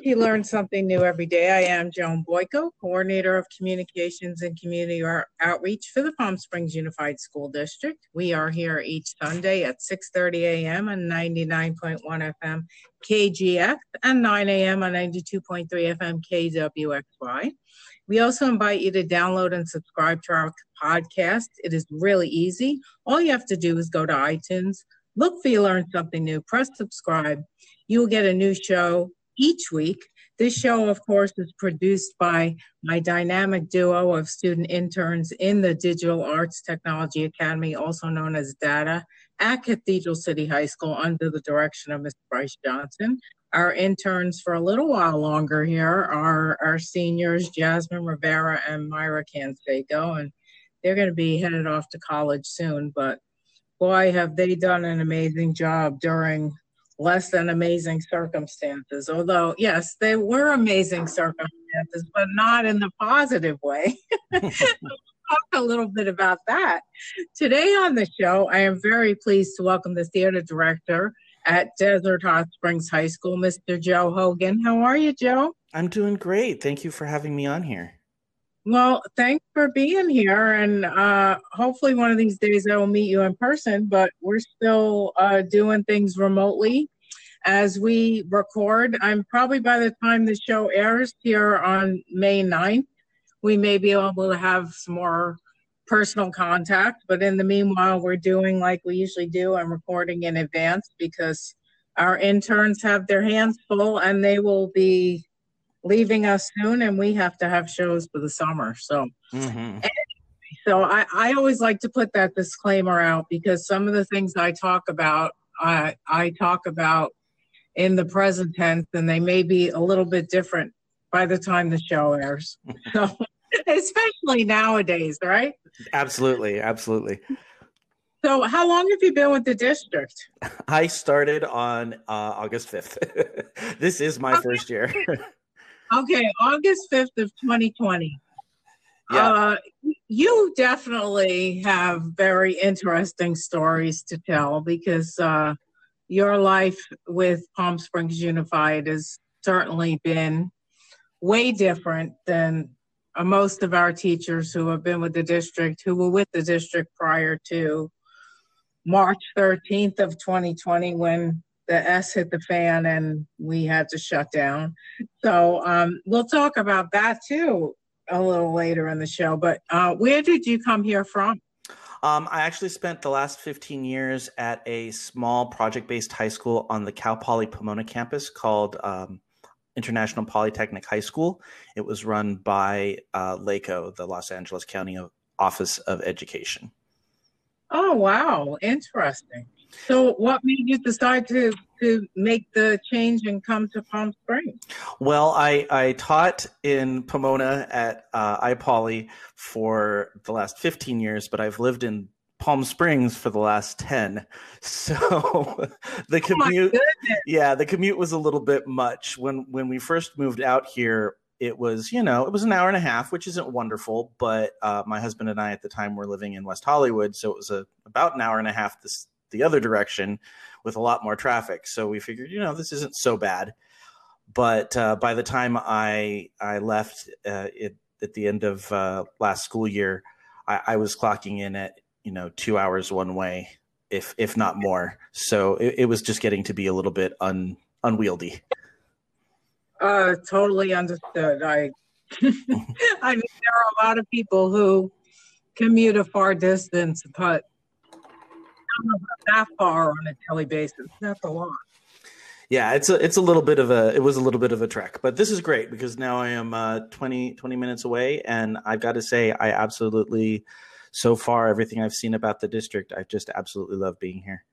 Welcome to Learn Something New Every Day. I am Joan Boyko, Coordinator of Communications and Community Outreach for the Palm Springs Unified School District. We are here each Sunday at 6.30 a.m. on 99.1 FM KGX and 9 a.m. on 92.3 FM KWXY. We also invite you to download and subscribe to our podcast. It is really easy. All you have to do is go to iTunes, look for you learn something new, press subscribe. You will get a new show each week. This show, of course, is produced by my dynamic duo of student interns in the Digital Arts Technology Academy, also known as DATA, at Cathedral City High School under the direction of Ms. Bryce Johnson. Our interns for a little while longer here are our seniors, Jasmine Rivera and Myra Canseco, and they're going to be headed off to college soon. But boy, have they done an amazing job during less than amazing circumstances. Although, yes, they were amazing circumstances, but not in the positive way. talk a little bit about that. Today on the show, I am very pleased to welcome the theater director at Desert Hot Springs High School, Mr. Joe Hogan. How are you, Joe? I'm doing great. Thank you for having me on here. Well, thanks for being here, and uh, hopefully one of these days I will meet you in person. But we're still uh, doing things remotely as we record. I'm probably by the time the show airs here on May 9th, we may be able to have some more personal contact. But in the meanwhile, we're doing like we usually do. I'm recording in advance because our interns have their hands full and they will be leaving us soon and we have to have shows for the summer so. Mm-hmm. so I, I always like to put that disclaimer out because some of the things i talk about i i talk about in the present tense and they may be a little bit different by the time the show airs. So especially nowadays right? Absolutely absolutely. So how long have you been with the district? I started on uh, august 5th this is my okay. first year Okay, August 5th of 2020. Yeah. Uh, you definitely have very interesting stories to tell because uh, your life with Palm Springs Unified has certainly been way different than uh, most of our teachers who have been with the district, who were with the district prior to March 13th of 2020 when the S hit the fan and we had to shut down. So um, we'll talk about that too a little later in the show. But uh, where did you come here from? Um, I actually spent the last 15 years at a small project based high school on the Cal Poly Pomona campus called um, International Polytechnic High School. It was run by uh, LACOE, the Los Angeles County Office of Education. Oh, wow. Interesting. So, what made you decide to to make the change and come to Palm Springs? Well, I I taught in Pomona at uh, iPoly for the last fifteen years, but I've lived in Palm Springs for the last 10. So the oh commute oh yeah, the commute was a little bit much when when we first moved out here it was you know it was an hour and a half which isn't wonderful but uh, my husband and i at the time were living in west hollywood so it was a, about an hour and a half this the other direction with a lot more traffic. So we figured, you know, this isn't so bad. But uh, by the time I I left uh, it, at the end of uh, last school year, I, I, was clocking in at you know two hours one way, if if not more. So it, it was just getting to be a little bit un, unwieldy. Uh, totally understood. I I mean, there are a lot of people who commute a far distance, but that far on a daily basis. That's a lot. Yeah, it's a it's a little bit of a it was a little bit of a trek, but this is great because now I am uh, 20, 20 minutes away, and I've got to say I absolutely so far everything I've seen about the district, I just absolutely love being here.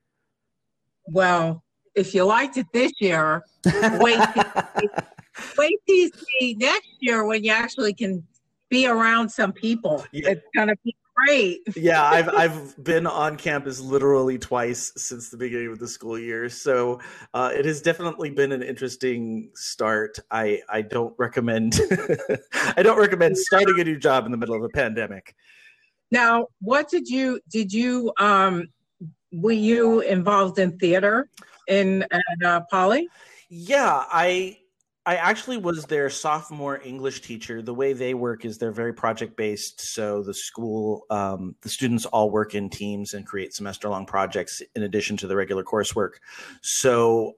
Well, if you liked it this year, wait wait till you see next year when you actually can be around some people. Yeah. It's gonna be great. yeah, I've I've been on campus literally twice since the beginning of the school year, so uh, it has definitely been an interesting start. I I don't recommend I don't recommend starting a new job in the middle of a pandemic. Now, what did you did you um were you involved in theater in at uh, Poly? Yeah, I I actually was their sophomore English teacher. The way they work is they're very project based. So the school, um, the students all work in teams and create semester long projects in addition to the regular coursework. So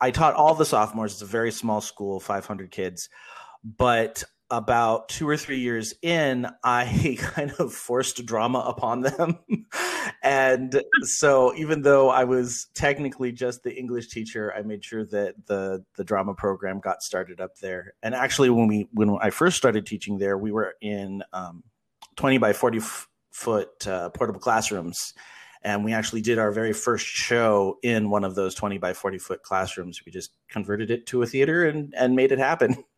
I taught all the sophomores. It's a very small school, 500 kids. But about two or three years in, I kind of forced drama upon them. and so even though I was technically just the English teacher, I made sure that the the drama program got started up there. And actually when we when I first started teaching there, we were in um, 20 by 40 f- foot uh, portable classrooms. And we actually did our very first show in one of those 20 by 40 foot classrooms. We just converted it to a theater and, and made it happen.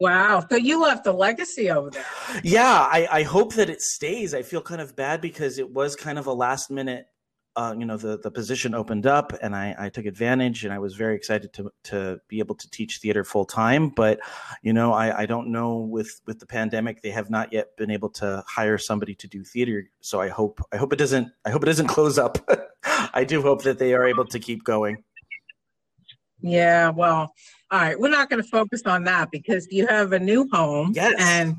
Wow. So you left a legacy over there. Yeah, I, I hope that it stays. I feel kind of bad because it was kind of a last minute uh, you know the the position opened up and I, I took advantage and I was very excited to to be able to teach theater full time. But you know I, I don't know with with the pandemic they have not yet been able to hire somebody to do theater. So I hope I hope it doesn't I hope it doesn't close up. I do hope that they are able to keep going. Yeah, well, all right. We're not going to focus on that because you have a new home. Yes. And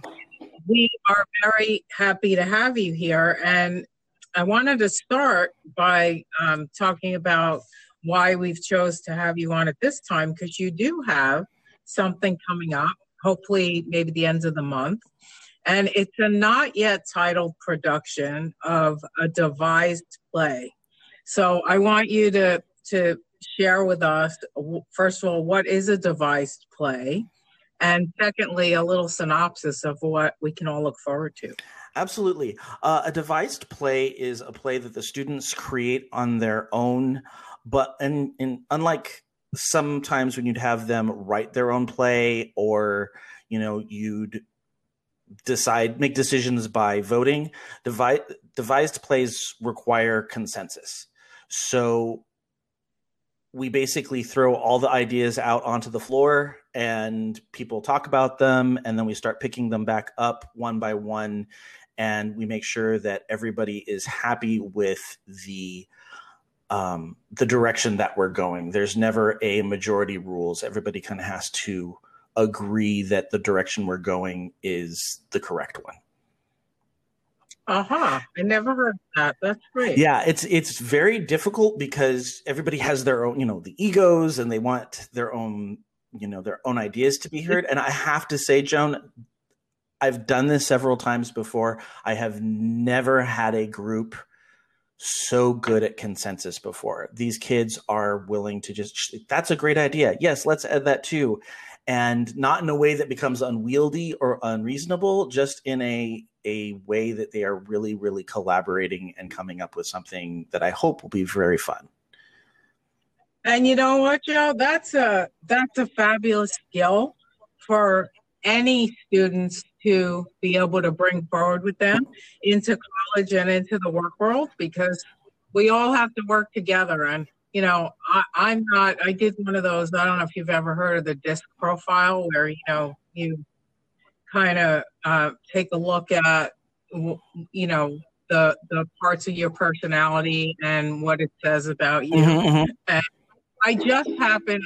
we are very happy to have you here. And I wanted to start by um, talking about why we've chose to have you on at this time because you do have something coming up. Hopefully, maybe the end of the month, and it's a not yet titled production of a devised play. So I want you to to share with us first of all what is a devised play, and secondly a little synopsis of what we can all look forward to. Absolutely. Uh, a devised play is a play that the students create on their own, but and, unlike sometimes when you'd have them write their own play or you know you'd decide make decisions by voting devi- devised plays require consensus so we basically throw all the ideas out onto the floor and people talk about them and then we start picking them back up one by one and we make sure that everybody is happy with the um, the direction that we're going. There's never a majority rules. Everybody kind of has to agree that the direction we're going is the correct one. Uh-huh. I never heard that. That's great. Yeah, it's it's very difficult because everybody has their own, you know, the egos and they want their own, you know, their own ideas to be heard. And I have to say, Joan, I've done this several times before. I have never had a group so good at consensus before. These kids are willing to just, that's a great idea. Yes, let's add that too. And not in a way that becomes unwieldy or unreasonable, just in a, a way that they are really, really collaborating and coming up with something that I hope will be very fun. And you know what, Joe? That's a that's a fabulous skill for any students to be able to bring forward with them into college and into the work world because we all have to work together. And, you know, I, am not, I did one of those, I don't know if you've ever heard of the DISC profile where, you know, you kind of uh, take a look at, you know, the, the parts of your personality and what it says about you. Mm-hmm, mm-hmm. And I just happened,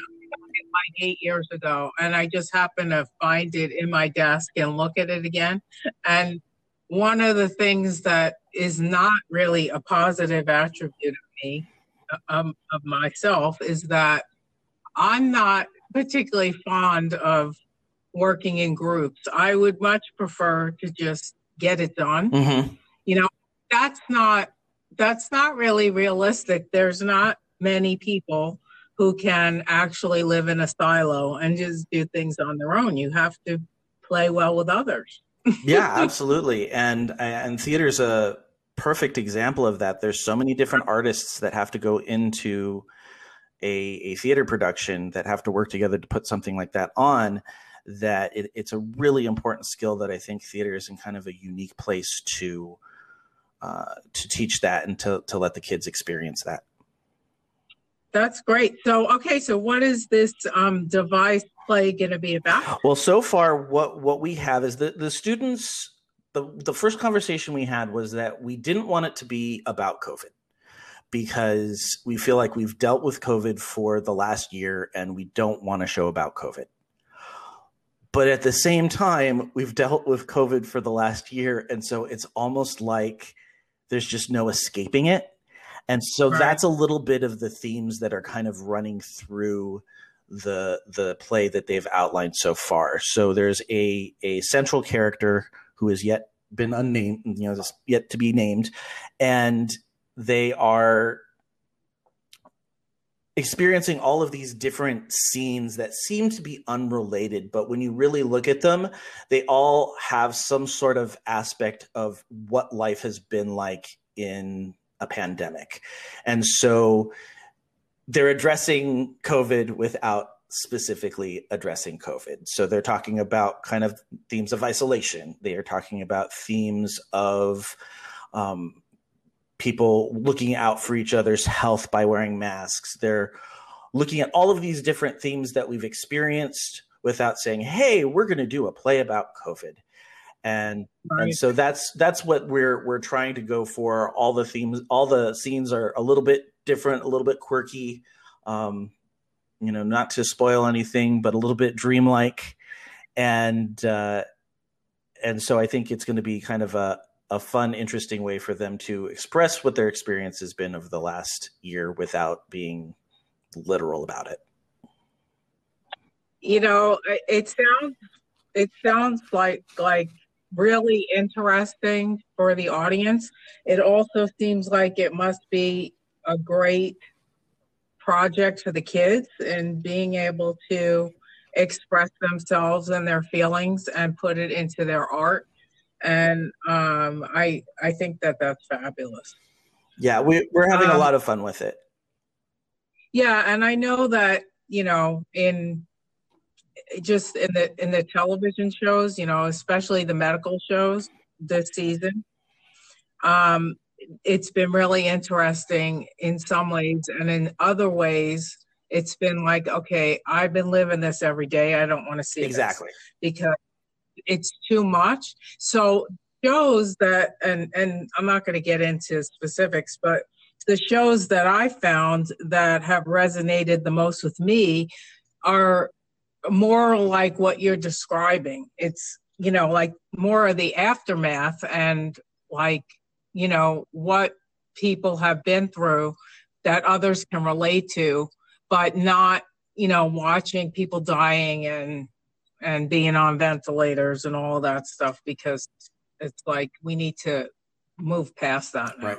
like eight years ago, and I just happened to find it in my desk and look at it again. And one of the things that is not really a positive attribute of me, um, of myself, is that I'm not particularly fond of working in groups. I would much prefer to just get it done. Mm-hmm. You know, that's not that's not really realistic. There's not many people who can actually live in a silo and just do things on their own. You have to play well with others. yeah, absolutely. And and theater's a perfect example of that. There's so many different artists that have to go into a, a theater production that have to work together to put something like that on that it, it's a really important skill that I think theater is in kind of a unique place to uh, to teach that and to, to let the kids experience that. That's great. So, okay, so what is this um, devised play going to be about? Well, so far, what what we have is the the students. The the first conversation we had was that we didn't want it to be about COVID because we feel like we've dealt with COVID for the last year and we don't want to show about COVID. But at the same time, we've dealt with COVID for the last year. And so it's almost like there's just no escaping it. And so right. that's a little bit of the themes that are kind of running through the the play that they've outlined so far. So there's a a central character who has yet been unnamed, you know, yet to be named, and they are experiencing all of these different scenes that seem to be unrelated but when you really look at them they all have some sort of aspect of what life has been like in a pandemic. And so they're addressing covid without specifically addressing covid. So they're talking about kind of themes of isolation. They are talking about themes of um, people looking out for each other's health by wearing masks. They're looking at all of these different themes that we've experienced without saying, "Hey, we're going to do a play about COVID." And right. and so that's that's what we're we're trying to go for. All the themes, all the scenes are a little bit different, a little bit quirky. Um, you know, not to spoil anything, but a little bit dreamlike, and uh, and so I think it's going to be kind of a a fun, interesting way for them to express what their experience has been over the last year without being literal about it. You know, it sounds it sounds like like really interesting for the audience. It also seems like it must be a great project for the kids and being able to express themselves and their feelings and put it into their art and um, I I think that that's fabulous. Yeah, we we're having um, a lot of fun with it. Yeah, and I know that you know in just in the in the television shows, you know, especially the medical shows this season. Um, it's been really interesting in some ways, and in other ways, it's been like, okay, I've been living this every day. I don't want to see exactly because it's too much. So shows that, and and I'm not going to get into specifics, but the shows that I found that have resonated the most with me are more like what you're describing. It's you know like more of the aftermath and like you know what people have been through that others can relate to, but not you know watching people dying and and being on ventilators and all that stuff because it's like we need to move past that now. Right.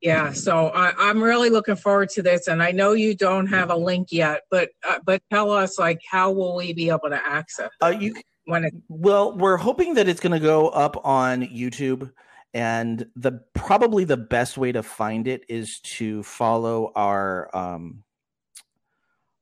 Yeah, so I, am really looking forward to this, and I know you don't have a link yet, but uh, but tell us like how will we be able to access? Uh, you when it well, we're hoping that it's going to go up on YouTube, and the probably the best way to find it is to follow our um,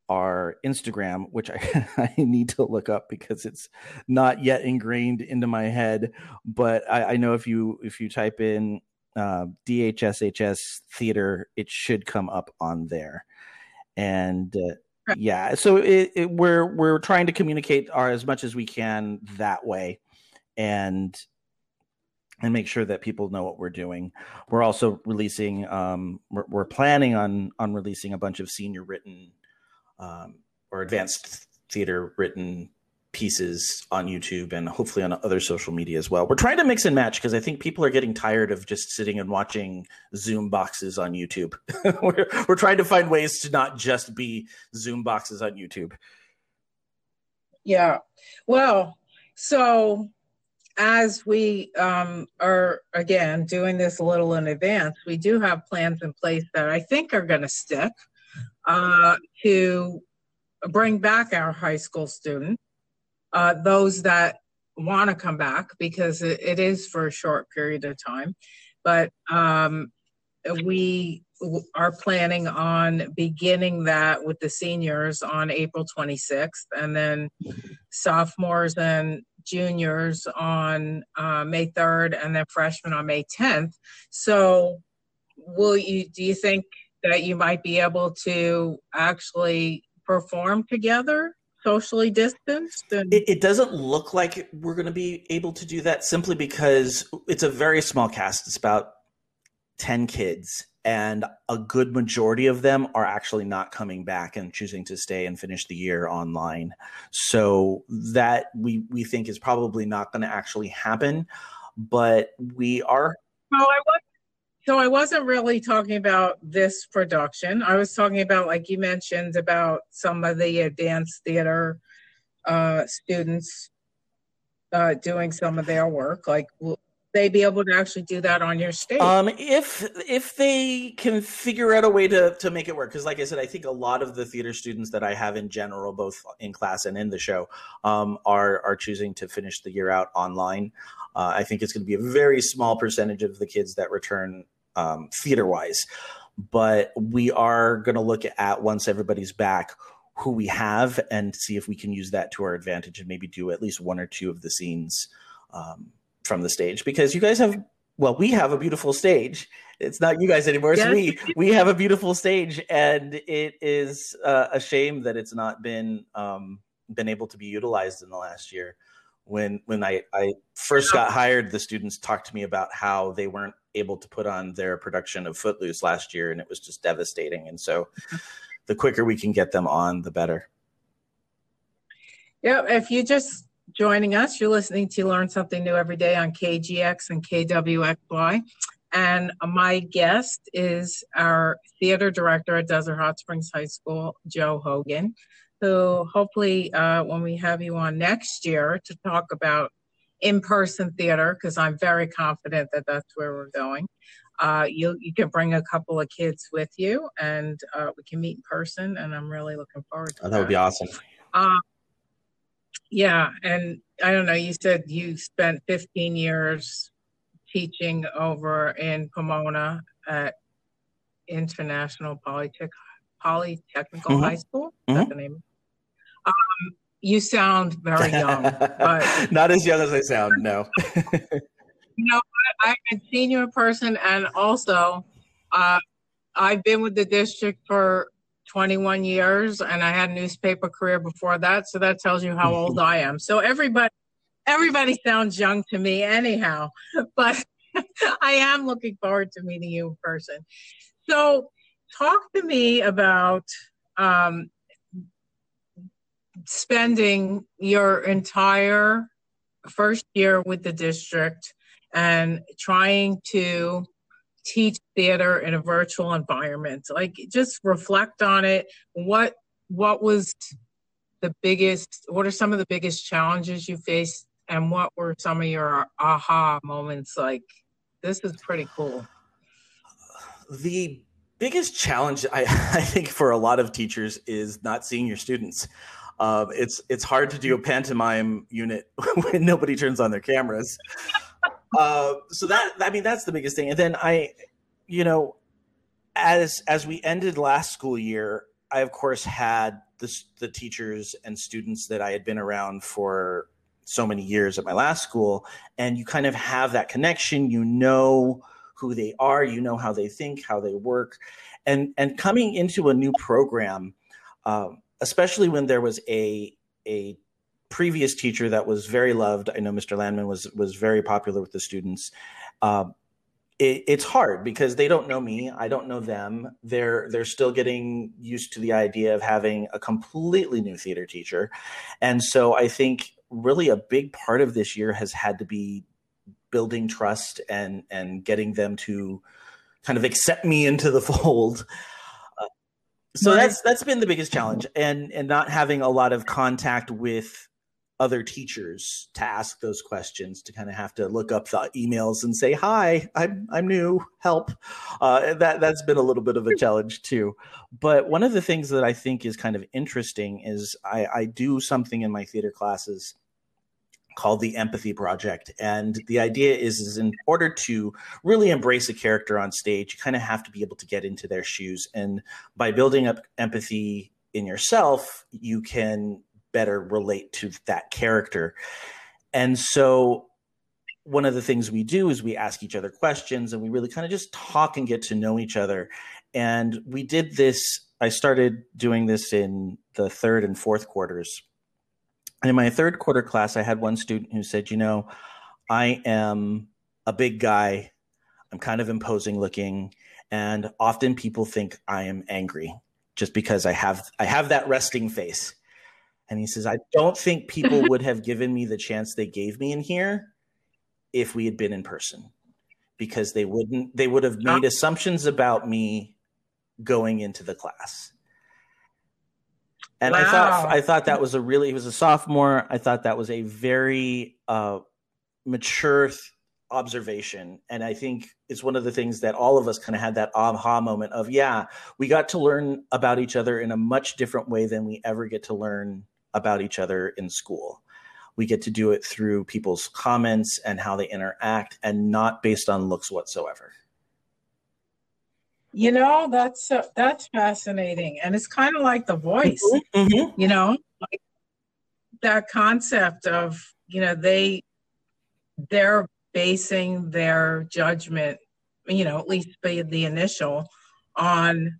our Instagram, which I, I need to look up because it's not yet ingrained into my head. But I, I know if you if you type in uh, DHSHS theater, it should come up on there. And uh, yeah, so it, it, we're we're trying to communicate our as much as we can that way, and and make sure that people know what we're doing. We're also releasing. Um, we're, we're planning on on releasing a bunch of senior written um, or advanced theater written pieces on YouTube and hopefully on other social media as well. We're trying to mix and match because I think people are getting tired of just sitting and watching Zoom boxes on YouTube. we're, we're trying to find ways to not just be Zoom boxes on YouTube. Yeah. Well, so as we um, are again doing this a little in advance, we do have plans in place that I think are going to stick uh, to bring back our high school students, uh, those that want to come back because it, it is for a short period of time. But um, we are planning on beginning that with the seniors on April 26th, and then sophomores and juniors on uh, May 3rd, and then freshmen on May 10th. So, will you? Do you think that you might be able to actually perform together socially distanced and- it, it, doesn't look like we're going to be able to do that simply because it's a very small cast it's about 10 kids and a good majority of them are actually not coming back and choosing to stay and finish the year online. So that we we think is probably not going to actually happen, but we are. Oh, I was. So I wasn't really talking about this production. I was talking about, like you mentioned, about some of the advanced theater uh, students uh, doing some of their work. Like, will they be able to actually do that on your stage? Um, if if they can figure out a way to to make it work, because like I said, I think a lot of the theater students that I have in general, both in class and in the show, um, are are choosing to finish the year out online. Uh, I think it's going to be a very small percentage of the kids that return um, theater wise, but we are going to look at once everybody's back who we have and see if we can use that to our advantage and maybe do at least one or two of the scenes. Um, from the stage because you guys have well we have a beautiful stage it's not you guys anymore it's yes. we we have a beautiful stage and it is uh, a shame that it's not been um, been able to be utilized in the last year when when I, I first got hired the students talked to me about how they weren't able to put on their production of footloose last year and it was just devastating and so the quicker we can get them on the better yeah if you're just joining us. You're listening to Learn Something New Every Day on KGX and KWXY. And my guest is our theater director at Desert Hot Springs High School, Joe Hogan, who hopefully, uh, when we have you on next year to talk about in person theater, because I'm very confident that that's where we're going. Uh, you you can bring a couple of kids with you, and uh, we can meet in person. And I'm really looking forward to oh, that. That would be awesome. Uh, yeah, and I don't know, you said you spent 15 years teaching over in Pomona at International Polytech Polytechnical mm-hmm. High School. Mm-hmm. That's the name. Um, you sound very young, but not as young as I sound. No. you know, I, I've seen you in person, and also, uh, I've been with the district for 21 years and I had a newspaper career before that. So that tells you how old I am. So everybody, everybody sounds young to me anyhow, but I am looking forward to meeting you in person. So talk to me about um, spending your entire first year with the district and trying to teach theater in a virtual environment. Like just reflect on it. What what was the biggest what are some of the biggest challenges you faced? And what were some of your aha moments? Like this is pretty cool. The biggest challenge I, I think for a lot of teachers is not seeing your students um, it's it's hard to do a pantomime unit when nobody turns on their cameras uh, so that I mean that's the biggest thing. And then I, you know, as as we ended last school year, I of course had the the teachers and students that I had been around for so many years at my last school, and you kind of have that connection. You know who they are, you know how they think, how they work, and and coming into a new program, um, especially when there was a a previous teacher that was very loved. I know Mr. Landman was was very popular with the students. Uh, it, it's hard because they don't know me. I don't know them. They're they're still getting used to the idea of having a completely new theater teacher, and so I think really a big part of this year has had to be building trust and and getting them to kind of accept me into the fold. So that's that's been the biggest challenge, and and not having a lot of contact with other teachers to ask those questions to kind of have to look up the emails and say hi i'm i'm new help. Uh, that that's been a little bit of a challenge too. But one of the things that i think is kind of interesting is i i do something in my theater classes called the empathy project and the idea is is in order to really embrace a character on stage you kind of have to be able to get into their shoes and by building up empathy in yourself you can better relate to that character. And so one of the things we do is we ask each other questions and we really kind of just talk and get to know each other. And we did this, I started doing this in the third and fourth quarters. And in my third quarter class, I had one student who said, You know, I am a big guy, I'm kind of imposing looking, and often people think I am angry just because I have I have that resting face. And he says, I don't think people would have given me the chance they gave me in here if we had been in person because they wouldn't they would have made oh. assumptions about me going into the class. And wow. I thought I thought that was a really he was a sophomore. I thought that was a very uh, mature th- observation, and I think it's one of the things that all of us kind of had that aha moment of yeah, we got to learn about each other in a much different way than we ever get to learn about each other in school. We get to do it through people's comments and how they interact, and not based on looks whatsoever. You know, that's uh, that's fascinating, and it's kind of like the voice. Mm-hmm. mm-hmm. You know, like that concept of you know they they're basing their judgment, you know, at least the, the initial, on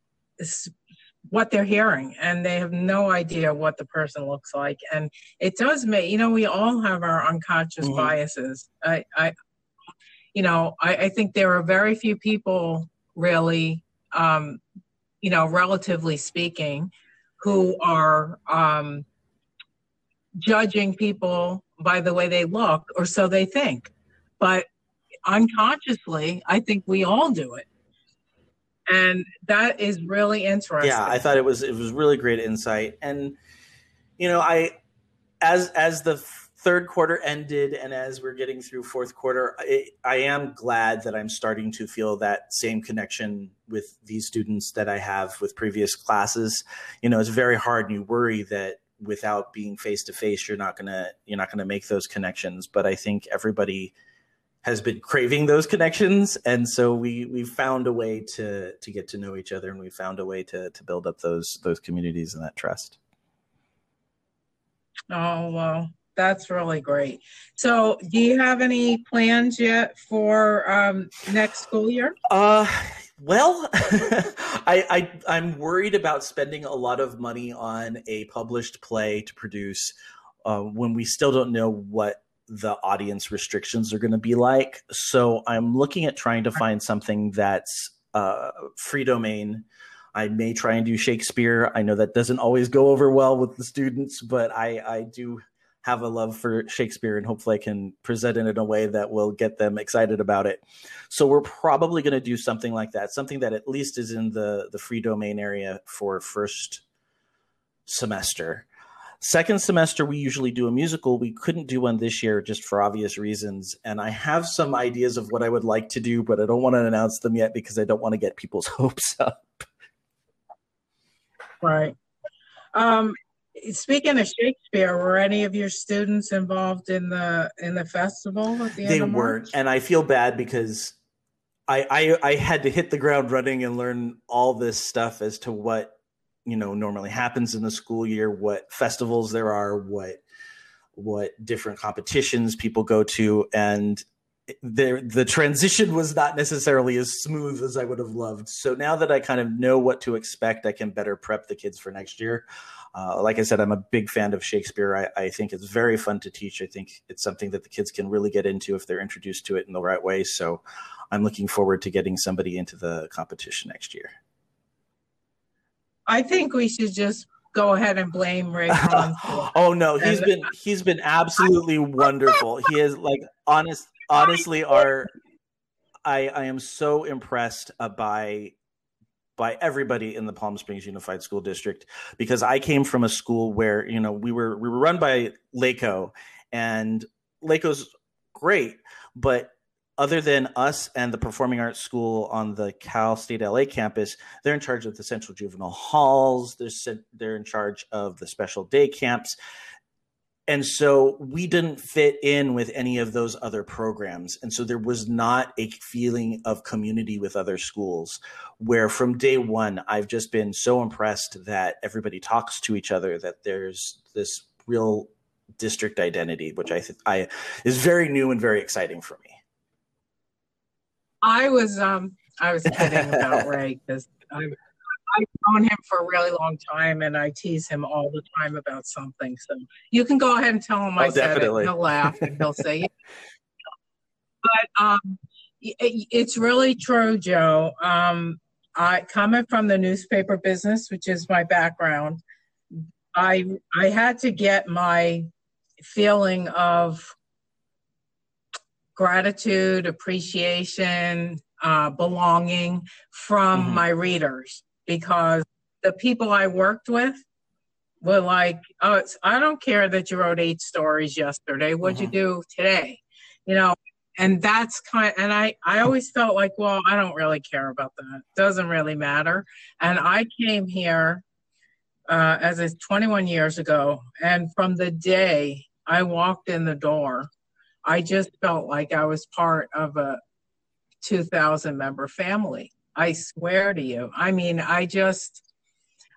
what they're hearing, and they have no idea what the person looks like, and it does make you know we all have our unconscious mm-hmm. biases. I, I, you know, I, I think there are very few people really, um, you know, relatively speaking, who are um, judging people by the way they look, or so they think. But unconsciously, I think we all do it. And that is really interesting. Yeah, I thought it was it was really great insight. And you know, I as as the third quarter ended and as we're getting through fourth quarter I, I, am glad that i'm starting to feel that same connection with these students that i have with previous classes. You know it's very hard and you worry that without being face to face you're not gonna you're not gonna make those connections. But i think everybody has been craving those connections and so we we found a way to to get to know each other and we found a way to to build up those those communities and that trust. Oh well that's really great. So, do you have any plans yet for um, next school year? Uh, well, I, I I'm worried about spending a lot of money on a published play to produce uh, when we still don't know what the audience restrictions are going to be like. So, I'm looking at trying to find something that's uh, free domain. I may try and do Shakespeare. I know that doesn't always go over well with the students, but I, I do have a love for Shakespeare and hopefully I can present it in a way that will get them excited about it. So we're probably going to do something like that, something that at least is in the the free domain area for first semester. Second semester, we usually do a musical. We couldn't do one this year just for obvious reasons. And I have some ideas of what I would like to do, but I don't want to announce them yet because I don't want to get people's hopes up. Right. Um, Speaking of Shakespeare, were any of your students involved in the in the festival at the they weren't, and I feel bad because I, I I had to hit the ground running and learn all this stuff as to what you know normally happens in the school year, what festivals there are, what what different competitions people go to, and there the transition was not necessarily as smooth as I would have loved. So now that I kind of know what to expect, I can better prep the kids for next year. Uh, like I said, I'm a big fan of Shakespeare. I, I, think it's very fun to teach. I think it's something that the kids can really get into if they're introduced to it in the right way. So I'm looking forward to getting somebody into the competition next year. I think we should just go ahead and blame Ray. oh no, he's been he's been absolutely wonderful. He is like honest honestly our I I am so impressed by by everybody in the Palm Springs Unified School District because I came from a school where you know we were we were run by LACOE and LACOE's great, but other than us and the Performing Arts School on the Cal State LA campus, they're in charge of the Central Juvenile Halls. They're they're in charge of the special day camps and so we didn't fit in with any of those other programs. And so there was not a feeling of community with other schools where from day one i've just been so impressed that everybody talks to each other that there's this real district identity which i think i is very new and very exciting for me. I was um i was kidding about ray because i I've known him for a really long time, and I tease him all the time about something. So you can go ahead and tell him oh, I said definitely. it. He'll laugh and he'll say, but um, it's really true, Joe. Um, I coming from the newspaper business, which is my background. I I had to get my feeling of gratitude, appreciation, uh, belonging from mm-hmm. my readers because the people I worked with were like, "Oh, I don't care that you wrote eight stories yesterday. What'd mm-hmm. you do today?" You know, and that's kind. and I I always felt like, well, I don't really care about that. It doesn't really matter. And I came here uh, as a 21 years ago, and from the day I walked in the door, I just felt like I was part of a 2,000 member family. I swear to you. I mean, I just,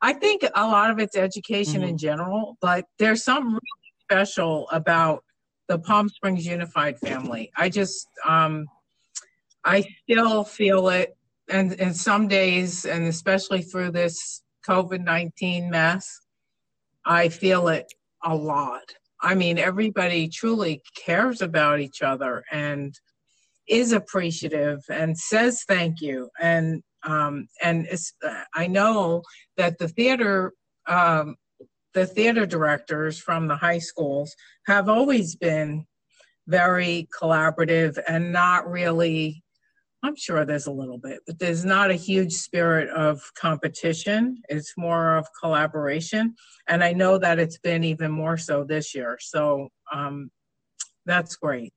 I think a lot of it's education mm-hmm. in general, but there's something really special about the Palm Springs Unified family. I just, um, I still feel it, and and some days, and especially through this COVID nineteen mess, I feel it a lot. I mean, everybody truly cares about each other and is appreciative and says thank you. And um, and I know that the theater um, the theater directors from the high schools have always been very collaborative and not really I'm sure there's a little bit, but there's not a huge spirit of competition. It's more of collaboration. And I know that it's been even more so this year. So um, that's great.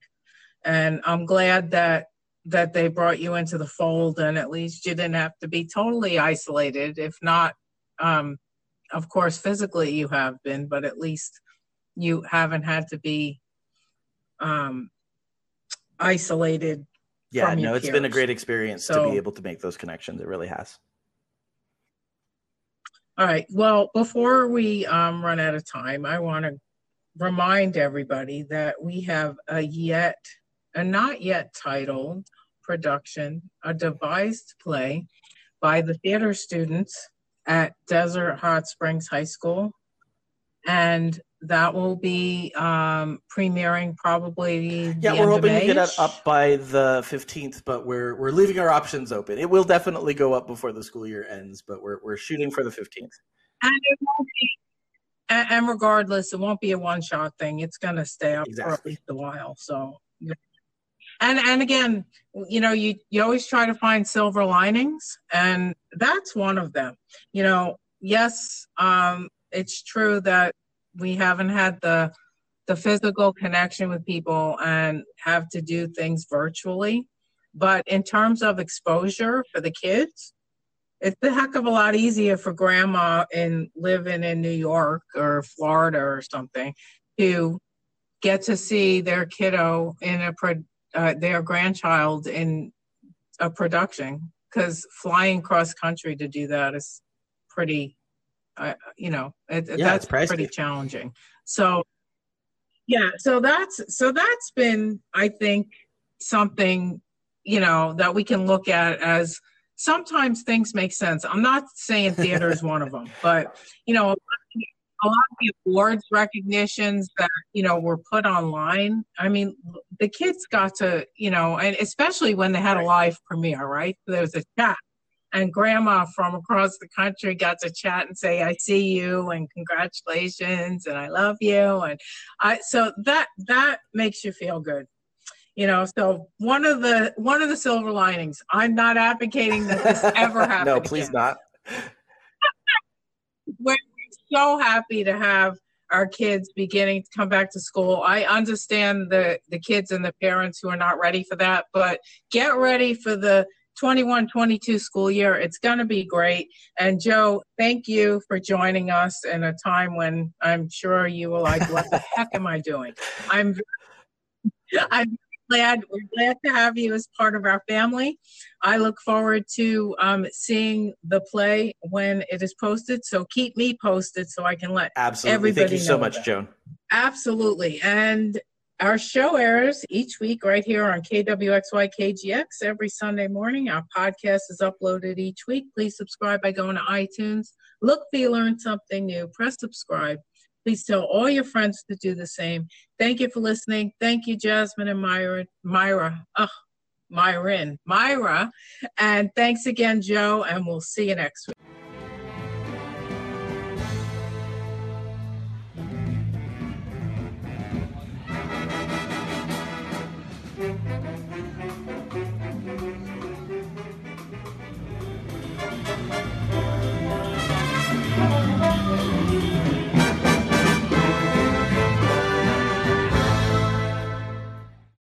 And I'm glad that that they brought you into the fold and at least you didn't have to be totally isolated. If not, um, of course, physically you have been, but at least you haven't had to be um, isolated yeah no it's peers. been a great experience so, to be able to make those connections it really has all right well before we um, run out of time i want to remind everybody that we have a yet a not yet titled production a devised play by the theater students at desert hot springs high school and that will be um, premiering probably. Yeah, we're hoping to get it up by the fifteenth, but we're we're leaving our options open. It will definitely go up before the school year ends, but we're we're shooting for the fifteenth. And it won't be. And, and regardless, it won't be a one shot thing. It's going to stay up exactly. for at least a while. So. And and again, you know, you you always try to find silver linings, and that's one of them. You know, yes, um, it's true that we haven't had the the physical connection with people and have to do things virtually. But in terms of exposure for the kids, it's a heck of a lot easier for grandma in living in New York or Florida or something to get to see their kiddo in a uh, their grandchild in a production because flying cross country to do that is pretty you know, it, yeah, that's pretty challenging. So, yeah, so that's so that's been, I think, something you know that we can look at as sometimes things make sense. I'm not saying theater is one of them, but you know, a lot of the awards recognitions that you know were put online. I mean, the kids got to you know, and especially when they had a live premiere, right? There was a chat and grandma from across the country got to chat and say i see you and congratulations and i love you and i so that that makes you feel good you know so one of the one of the silver linings i'm not advocating that this ever happens no please again. not we're so happy to have our kids beginning to come back to school. I understand the the kids and the parents who are not ready for that, but get ready for the 21 22 school year. It's going to be great. And Joe, thank you for joining us in a time when I'm sure you were like, what the heck am I doing? I'm, I'm glad, we're glad to have you as part of our family. I look forward to um, seeing the play when it is posted. So keep me posted so I can let Absolutely. everybody Thank you so much, Joan. Absolutely. And our show airs each week right here on KWXY KGX every Sunday morning. Our podcast is uploaded each week. Please subscribe by going to iTunes. Look for you learn something new. Press subscribe. Please tell all your friends to do the same. Thank you for listening. Thank you, Jasmine and Myra. Myra. Oh, Myron, Myra. And thanks again, Joe, and we'll see you next week.